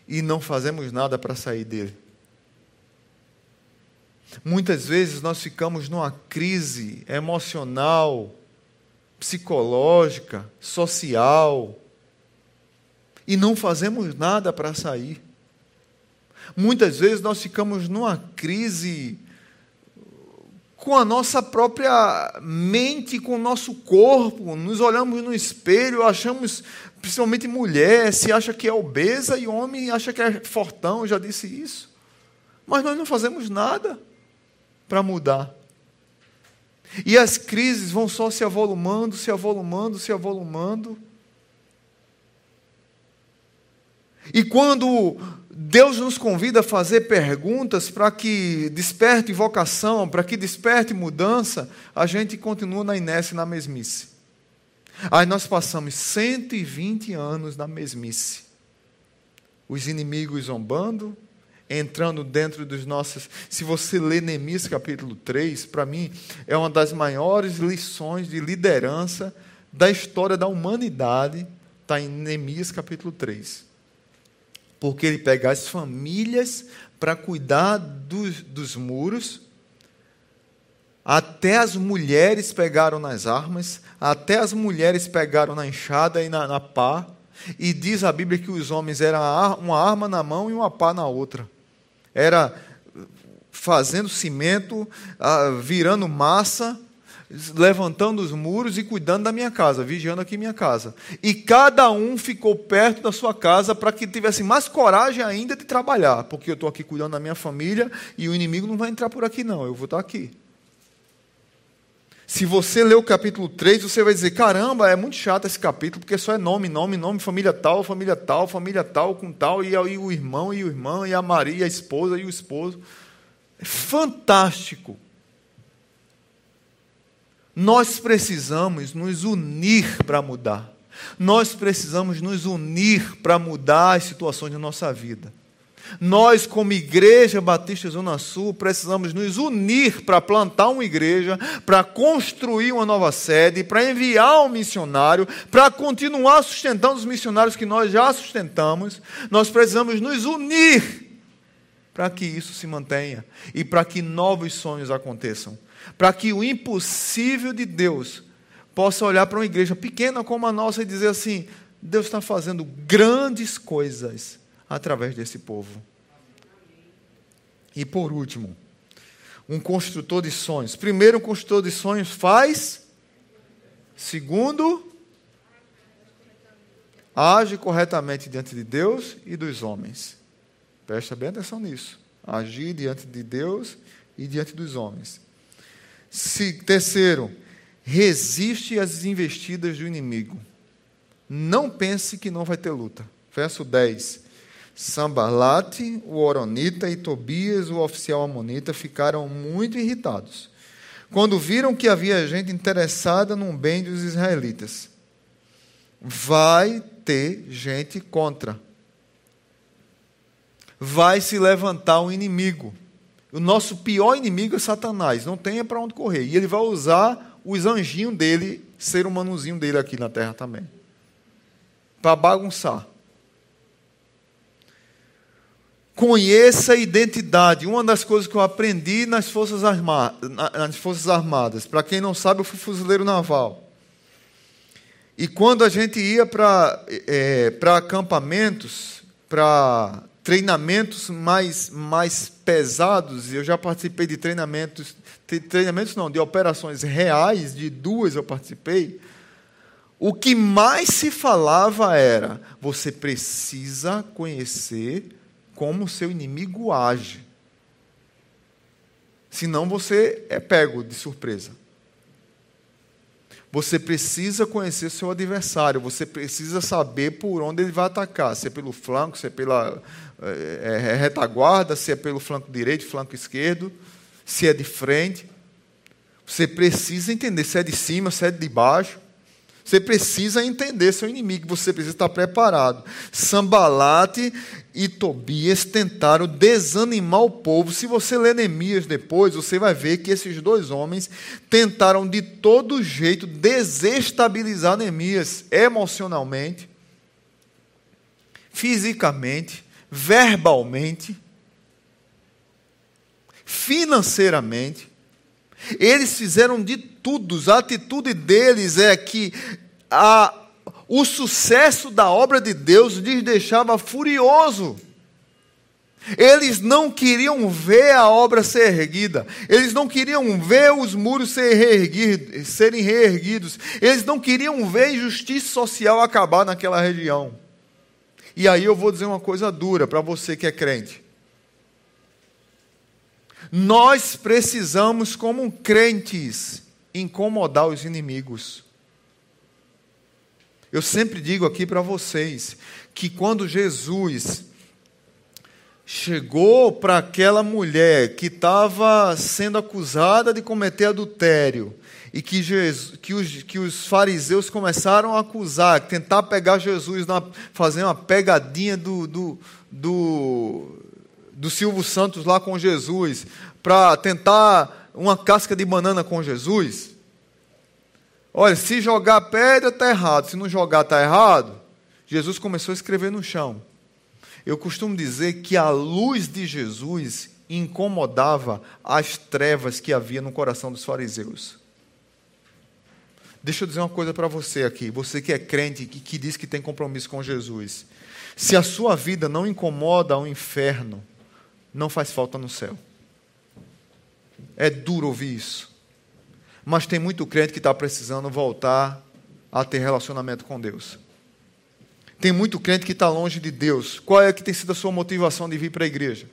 e não fazemos nada para sair dele. Muitas vezes nós ficamos numa crise emocional, psicológica, social e não fazemos nada para sair. Muitas vezes nós ficamos numa crise com a nossa própria mente, com o nosso corpo, nos olhamos no espelho, achamos, principalmente mulher, se acha que é obesa e homem acha que é fortão, já disse isso. Mas nós não fazemos nada para mudar. E as crises vão só se avolumando, se avolumando, se avolumando. E quando Deus nos convida a fazer perguntas para que desperte vocação, para que desperte mudança, a gente continua na inércia e na mesmice. Aí nós passamos 120 anos na mesmice. Os inimigos zombando, entrando dentro dos nossos. Se você lê Neemias capítulo 3, para mim é uma das maiores lições de liderança da história da humanidade, está em Neemias capítulo 3. Porque ele pega as famílias para cuidar dos, dos muros, até as mulheres pegaram nas armas, até as mulheres pegaram na enxada e na, na pá, e diz a Bíblia que os homens eram uma arma na mão e uma pá na outra. Era fazendo cimento, ah, virando massa, levantando os muros e cuidando da minha casa, vigiando aqui minha casa. E cada um ficou perto da sua casa para que tivesse mais coragem ainda de trabalhar, porque eu estou aqui cuidando da minha família e o inimigo não vai entrar por aqui, não, eu vou estar aqui. Se você ler o capítulo 3, você vai dizer: caramba, é muito chato esse capítulo, porque só é nome, nome, nome, família tal, família tal, família tal, com tal, e aí o irmão e o irmão, e a Maria, a esposa e o esposo. É fantástico. Nós precisamos nos unir para mudar. Nós precisamos nos unir para mudar as situações da nossa vida. Nós, como Igreja Batista Zona Sul, precisamos nos unir para plantar uma igreja, para construir uma nova sede, para enviar um missionário, para continuar sustentando os missionários que nós já sustentamos. Nós precisamos nos unir para que isso se mantenha e para que novos sonhos aconteçam. Para que o impossível de Deus possa olhar para uma igreja pequena como a nossa e dizer assim: Deus está fazendo grandes coisas através desse povo. E por último, um construtor de sonhos. Primeiro, um construtor de sonhos faz. Segundo, age corretamente diante de Deus e dos homens. Presta bem atenção nisso. Agir diante de Deus e diante dos homens. Se, terceiro, resiste às investidas do inimigo. Não pense que não vai ter luta. Verso 10. Sambalate, o Oronita, e Tobias, o oficial amonita, ficaram muito irritados quando viram que havia gente interessada num bem dos israelitas. Vai ter gente contra. Vai se levantar um inimigo. O nosso pior inimigo é Satanás, não tenha para onde correr. E ele vai usar os anjinhos dele, ser humanozinho dele aqui na terra também, para bagunçar. Conheça a identidade. Uma das coisas que eu aprendi nas Forças, Arma nas Forças Armadas. Para quem não sabe, eu fui fuzileiro naval. E quando a gente ia para é, acampamentos, para treinamentos mais, mais pesados, eu já participei de treinamentos, treinamentos não, de operações reais, de duas eu participei. O que mais se falava era: você precisa conhecer como o seu inimigo age. Senão você é pego de surpresa. Você precisa conhecer seu adversário, você precisa saber por onde ele vai atacar, se é pelo flanco, se é pela é, é, retaguarda, se é pelo flanco direito, flanco esquerdo, se é de frente. Você precisa entender se é de cima, se é de baixo. Você precisa entender seu inimigo, você precisa estar preparado. Sambalate e Tobias tentaram desanimar o povo. Se você ler Neemias depois, você vai ver que esses dois homens tentaram de todo jeito desestabilizar Neemias emocionalmente, fisicamente, verbalmente, financeiramente. Eles fizeram de tudo, a atitude deles é que a, o sucesso da obra de Deus lhes deixava furioso. Eles não queriam ver a obra ser erguida, eles não queriam ver os muros ser reerguidos, serem reerguidos, eles não queriam ver a injustiça social acabar naquela região. E aí eu vou dizer uma coisa dura para você que é crente. Nós precisamos, como crentes, incomodar os inimigos. Eu sempre digo aqui para vocês que quando Jesus chegou para aquela mulher que estava sendo acusada de cometer adultério e que, Jesus, que, os, que os fariseus começaram a acusar, tentar pegar Jesus, na, fazer uma pegadinha do, do, do do Silvio Santos lá com Jesus, para tentar uma casca de banana com Jesus. Olha, se jogar pedra está errado, se não jogar está errado. Jesus começou a escrever no chão. Eu costumo dizer que a luz de Jesus incomodava as trevas que havia no coração dos fariseus. Deixa eu dizer uma coisa para você aqui, você que é crente, que, que diz que tem compromisso com Jesus. Se a sua vida não incomoda o inferno, não faz falta no céu. É duro ouvir isso. Mas tem muito crente que está precisando voltar a ter relacionamento com Deus. Tem muito crente que está longe de Deus. Qual é que tem sido a sua motivação de vir para a igreja?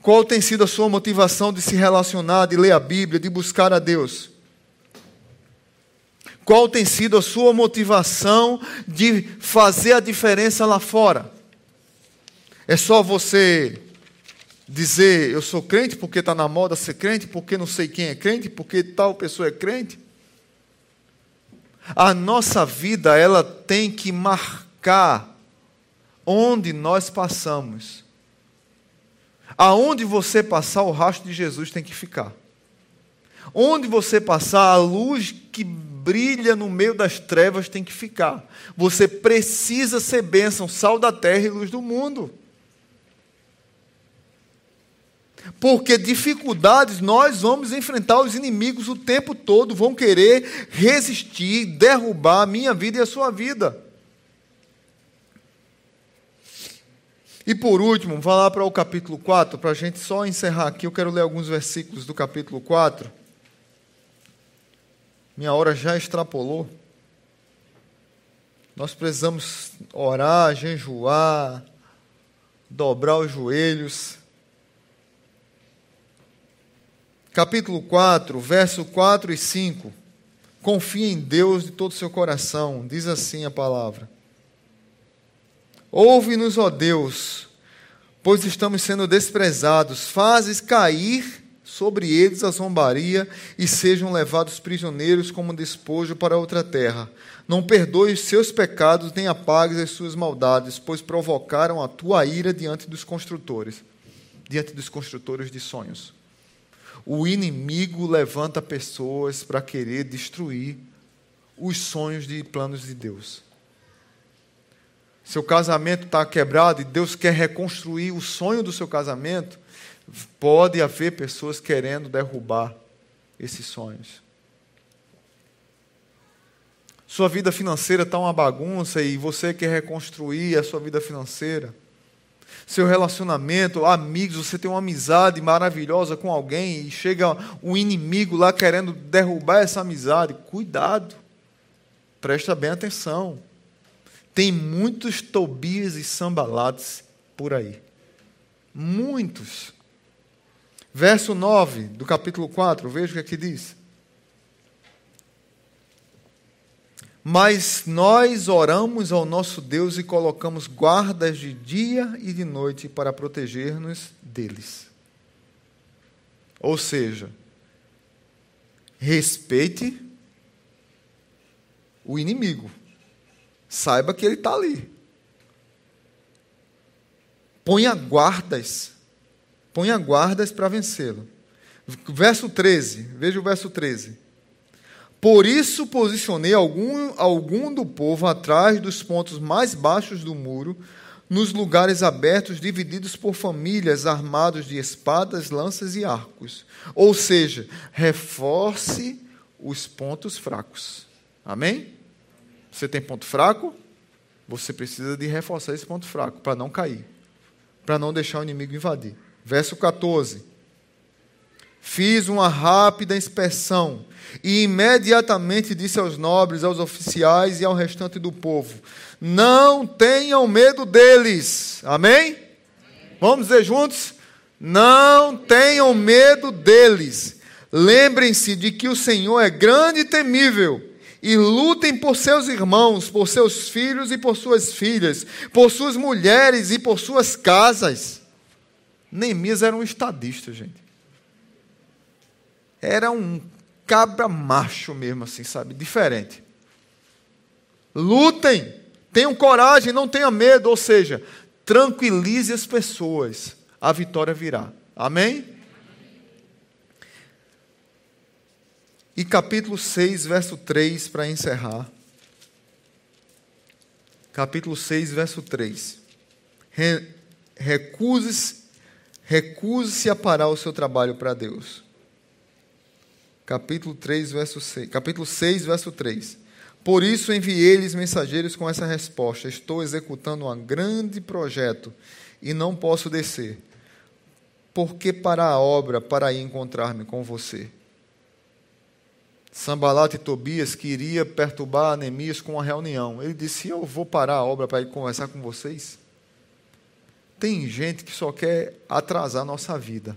Qual tem sido a sua motivação de se relacionar, de ler a Bíblia, de buscar a Deus? Qual tem sido a sua motivação de fazer a diferença lá fora? É só você dizer eu sou crente porque está na moda ser crente, porque não sei quem é crente, porque tal pessoa é crente? A nossa vida ela tem que marcar onde nós passamos. Aonde você passar, o rastro de Jesus tem que ficar. Onde você passar, a luz que brilha no meio das trevas tem que ficar. Você precisa ser bênção, sal da terra e luz do mundo. Porque dificuldades nós vamos enfrentar os inimigos o tempo todo, vão querer resistir, derrubar a minha vida e a sua vida. E por último, vá lá para o capítulo 4, para a gente só encerrar aqui, eu quero ler alguns versículos do capítulo 4. Minha hora já extrapolou. Nós precisamos orar, jejuar, dobrar os joelhos. Capítulo 4, verso 4 e 5. Confie em Deus de todo o seu coração, diz assim a palavra. Ouve-nos, ó Deus, pois estamos sendo desprezados. Fazes cair sobre eles a zombaria e sejam levados prisioneiros como despojo para outra terra. Não perdoe os seus pecados nem apagues as suas maldades, pois provocaram a tua ira diante dos construtores, diante dos construtores de sonhos. O inimigo levanta pessoas para querer destruir os sonhos e planos de Deus seu casamento está quebrado e Deus quer reconstruir o sonho do seu casamento, pode haver pessoas querendo derrubar esses sonhos. Sua vida financeira está uma bagunça e você quer reconstruir a sua vida financeira. Seu relacionamento, amigos, você tem uma amizade maravilhosa com alguém e chega um inimigo lá querendo derrubar essa amizade. Cuidado, presta bem atenção. Tem muitos Tobias e Sambalates por aí. Muitos. Verso 9 do capítulo 4, veja o que aqui diz. Mas nós oramos ao nosso Deus e colocamos guardas de dia e de noite para proteger-nos deles. Ou seja, respeite o inimigo saiba que ele está ali. Ponha guardas. Ponha guardas para vencê-lo. Verso 13, veja o verso 13. Por isso posicionei algum, algum do povo atrás dos pontos mais baixos do muro, nos lugares abertos, divididos por famílias, armados de espadas, lanças e arcos. Ou seja, reforce os pontos fracos. Amém? Você tem ponto fraco? Você precisa de reforçar esse ponto fraco para não cair, para não deixar o inimigo invadir. Verso 14. Fiz uma rápida inspeção e imediatamente disse aos nobres, aos oficiais e ao restante do povo: Não tenham medo deles. Amém? Amém. Vamos dizer juntos? Não tenham medo deles. Lembrem-se de que o Senhor é grande e temível e lutem por seus irmãos, por seus filhos e por suas filhas, por suas mulheres e por suas casas. Neemias era um estadista, gente. Era um cabra macho mesmo, assim, sabe? Diferente. Lutem, tenham coragem, não tenham medo, ou seja, tranquilize as pessoas, a vitória virá. Amém? E capítulo 6, verso 3, para encerrar. Capítulo 6, verso 3. Recuse-se recuse a parar o seu trabalho para Deus. Capítulo 3, verso 6. Capítulo 6, verso 3. Por isso enviei-lhes mensageiros com essa resposta: Estou executando um grande projeto e não posso descer. Por que parar a obra para ir encontrar-me com você? Sambalat e Tobias queria perturbar Anemias com uma reunião. Ele disse: Eu vou parar a obra para ir conversar com vocês. Tem gente que só quer atrasar a nossa vida.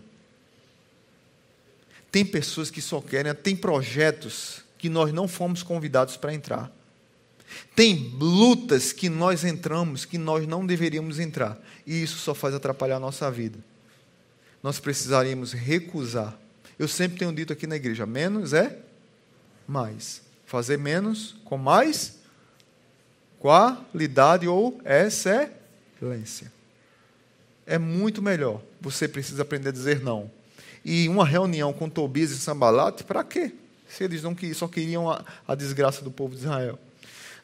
Tem pessoas que só querem, tem projetos que nós não fomos convidados para entrar. Tem lutas que nós entramos que nós não deveríamos entrar. E isso só faz atrapalhar a nossa vida. Nós precisaríamos recusar. Eu sempre tenho dito aqui na igreja: menos é mais. Fazer menos com mais qualidade ou excelência. É muito melhor. Você precisa aprender a dizer não. E uma reunião com Tobias e Sambalat, para quê? Se eles não só queriam a, a desgraça do povo de Israel.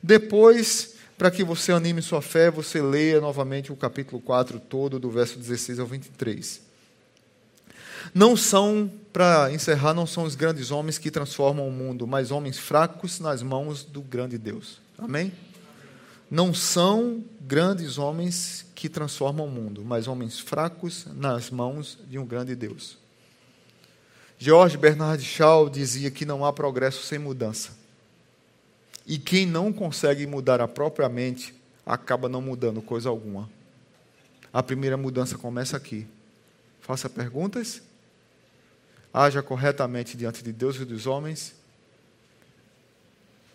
Depois, para que você anime sua fé, você leia novamente o capítulo 4 todo, do verso 16 ao 23. Não são, para encerrar, não são os grandes homens que transformam o mundo, mas homens fracos nas mãos do grande Deus. Amém? Não são grandes homens que transformam o mundo, mas homens fracos nas mãos de um grande Deus. George Bernard Shaw dizia que não há progresso sem mudança. E quem não consegue mudar a própria mente acaba não mudando coisa alguma. A primeira mudança começa aqui. Faça perguntas haja corretamente diante de Deus e dos homens.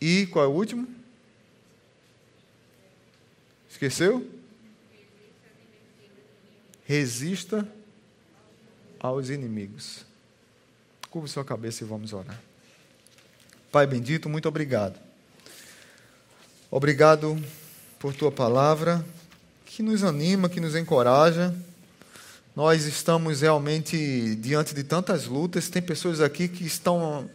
E qual é o último? Esqueceu? Resista aos inimigos. Curva sua cabeça e vamos orar. Pai bendito, muito obrigado. Obrigado por tua palavra, que nos anima, que nos encoraja nós estamos realmente diante de tantas lutas. Tem pessoas aqui que estão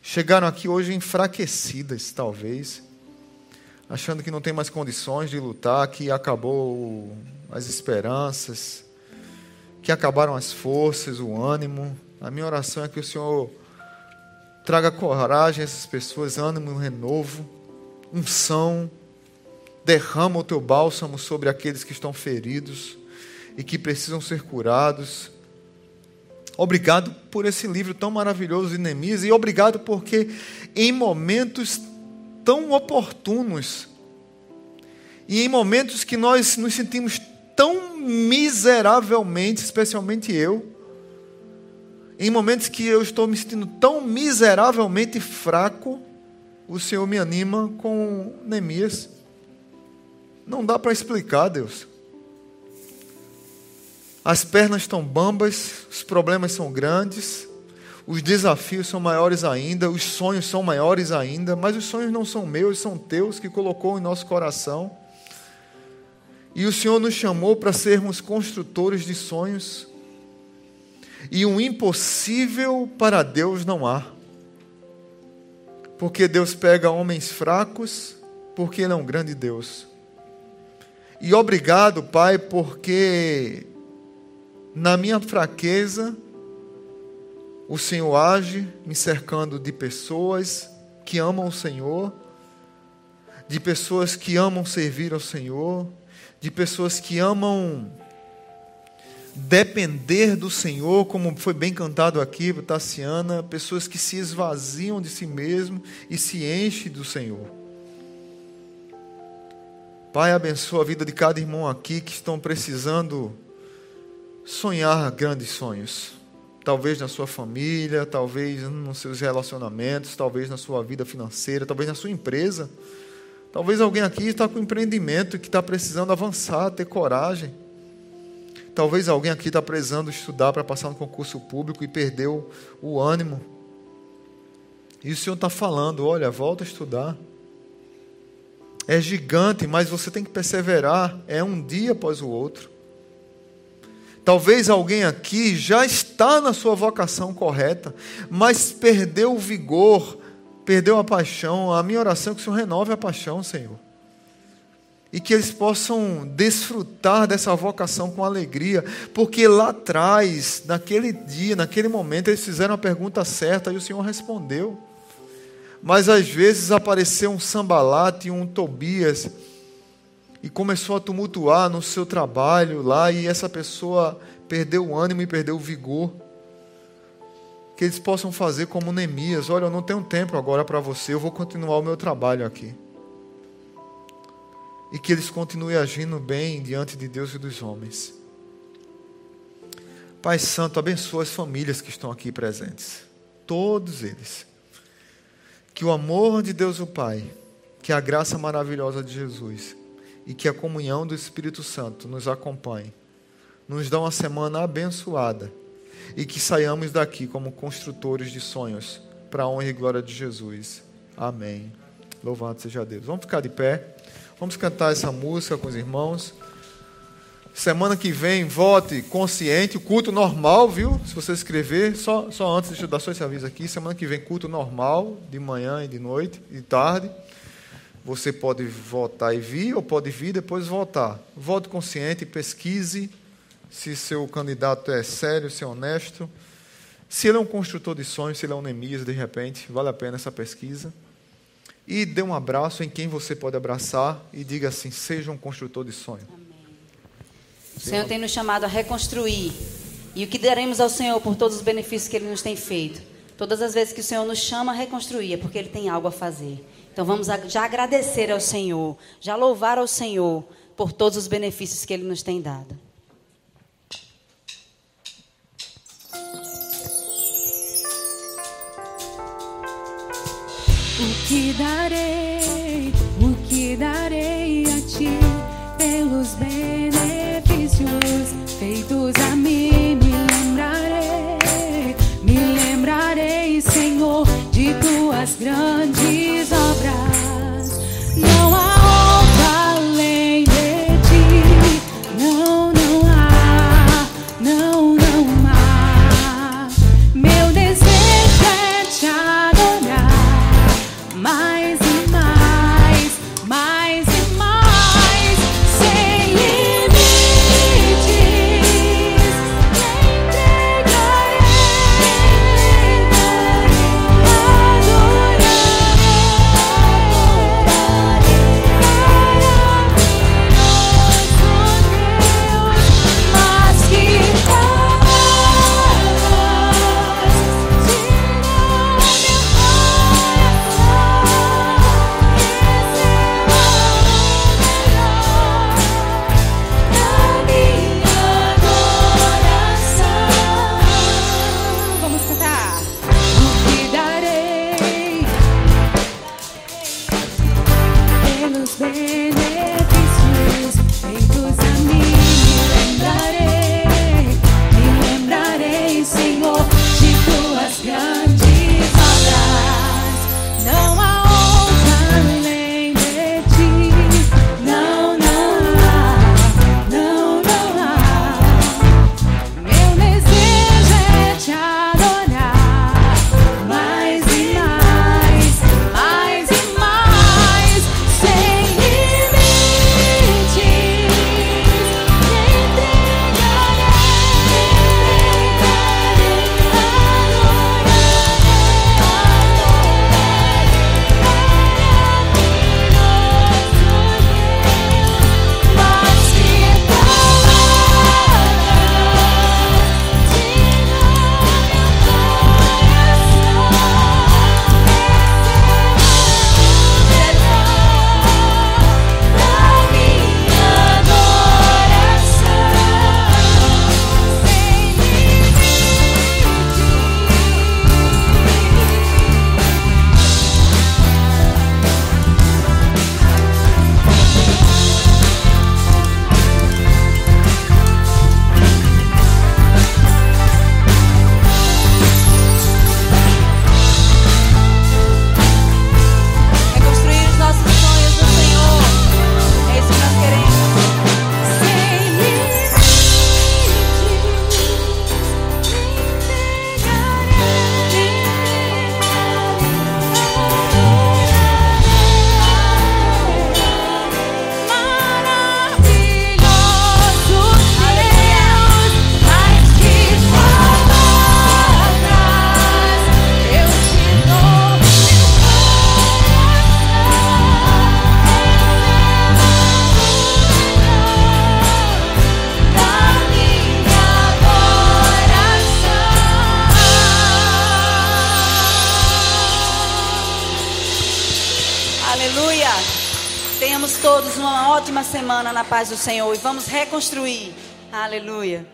chegaram aqui hoje enfraquecidas, talvez, achando que não tem mais condições de lutar, que acabou as esperanças, que acabaram as forças, o ânimo. A minha oração é que o Senhor traga coragem a essas pessoas, ânimo, renovo, unção, derrama o teu bálsamo sobre aqueles que estão feridos e que precisam ser curados. Obrigado por esse livro tão maravilhoso de e obrigado porque em momentos tão oportunos e em momentos que nós nos sentimos tão miseravelmente, especialmente eu, em momentos que eu estou me sentindo tão miseravelmente fraco, o Senhor me anima com Neemias. Não dá para explicar, Deus. As pernas estão bambas, os problemas são grandes, os desafios são maiores ainda, os sonhos são maiores ainda, mas os sonhos não são meus, são teus que colocou em nosso coração. E o Senhor nos chamou para sermos construtores de sonhos. E um impossível para Deus não há. Porque Deus pega homens fracos, porque Ele é um grande Deus. E obrigado, Pai, porque na minha fraqueza, o Senhor age me cercando de pessoas que amam o Senhor, de pessoas que amam servir ao Senhor, de pessoas que amam depender do Senhor, como foi bem cantado aqui Tassiana, pessoas que se esvaziam de si mesmo e se enchem do Senhor. Pai, abençoa a vida de cada irmão aqui que estão precisando sonhar grandes sonhos. Talvez na sua família, talvez nos seus relacionamentos, talvez na sua vida financeira, talvez na sua empresa. Talvez alguém aqui está com empreendimento que está precisando avançar, ter coragem. Talvez alguém aqui está precisando estudar para passar no concurso público e perdeu o ânimo. E o Senhor está falando: olha, volta a estudar. é gigante, mas você tem que perseverar, é um dia após o outro. Talvez alguém aqui já está na sua vocação correta, mas perdeu o vigor, perdeu a paixão. A minha oração é que o Senhor renove a paixão, Senhor. E que eles possam desfrutar dessa vocação com alegria, porque lá atrás, naquele dia, naquele momento, eles fizeram a pergunta certa e o Senhor respondeu. Mas às vezes apareceu um sambalate, um Tobias, e começou a tumultuar no seu trabalho lá, e essa pessoa perdeu o ânimo e perdeu o vigor. Que eles possam fazer como Neemias: olha, eu não tenho tempo agora para você, eu vou continuar o meu trabalho aqui. E que eles continuem agindo bem diante de Deus e dos homens. Pai Santo, abençoa as famílias que estão aqui presentes. Todos eles que o amor de Deus o Pai, que a graça maravilhosa de Jesus e que a comunhão do Espírito Santo nos acompanhe, nos dá uma semana abençoada e que saiamos daqui como construtores de sonhos para a honra e glória de Jesus. Amém. Louvado seja Deus. Vamos ficar de pé. Vamos cantar essa música com os irmãos. Semana que vem, vote consciente, culto normal, viu? Se você escrever, só, só antes, deixa eu dar só esse aviso aqui. Semana que vem, culto normal, de manhã e de noite, de tarde. Você pode votar e vir, ou pode vir e depois votar. Vote consciente, pesquise se seu candidato é sério, se é honesto. Se ele é um construtor de sonhos, se ele é um Neemias, de repente, vale a pena essa pesquisa. E dê um abraço em quem você pode abraçar e diga assim: seja um construtor de sonhos. O Senhor tem nos chamado a reconstruir. E o que daremos ao Senhor por todos os benefícios que Ele nos tem feito? Todas as vezes que o Senhor nos chama a reconstruir, é porque Ele tem algo a fazer. Então vamos já agradecer ao Senhor, já louvar ao Senhor por todos os benefícios que Ele nos tem dado. O que darei, o que darei a ti pelos benefícios feitos a mim me lembrarei, me lembrarei, Senhor, de tuas grandes obras. Não há do Senhor e vamos reconstruir. Aleluia.